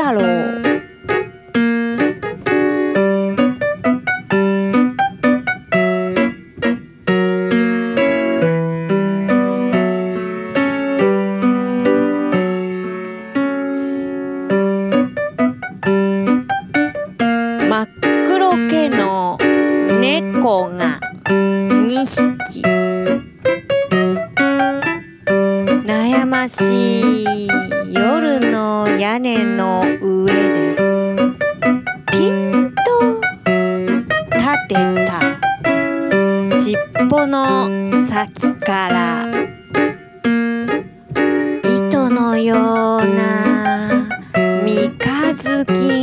だろう真っ黒けの猫が2匹。悩ましい。屋根の上でピンと立てた。尻尾の先から糸のような三日月。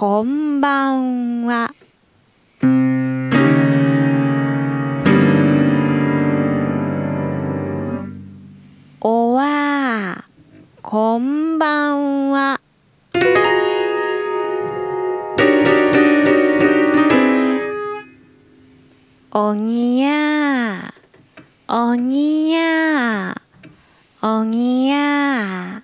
こんばんは。おわこんばんは。おぎやおぎやおぎや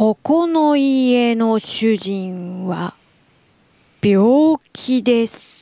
ここの家の主人は病気です。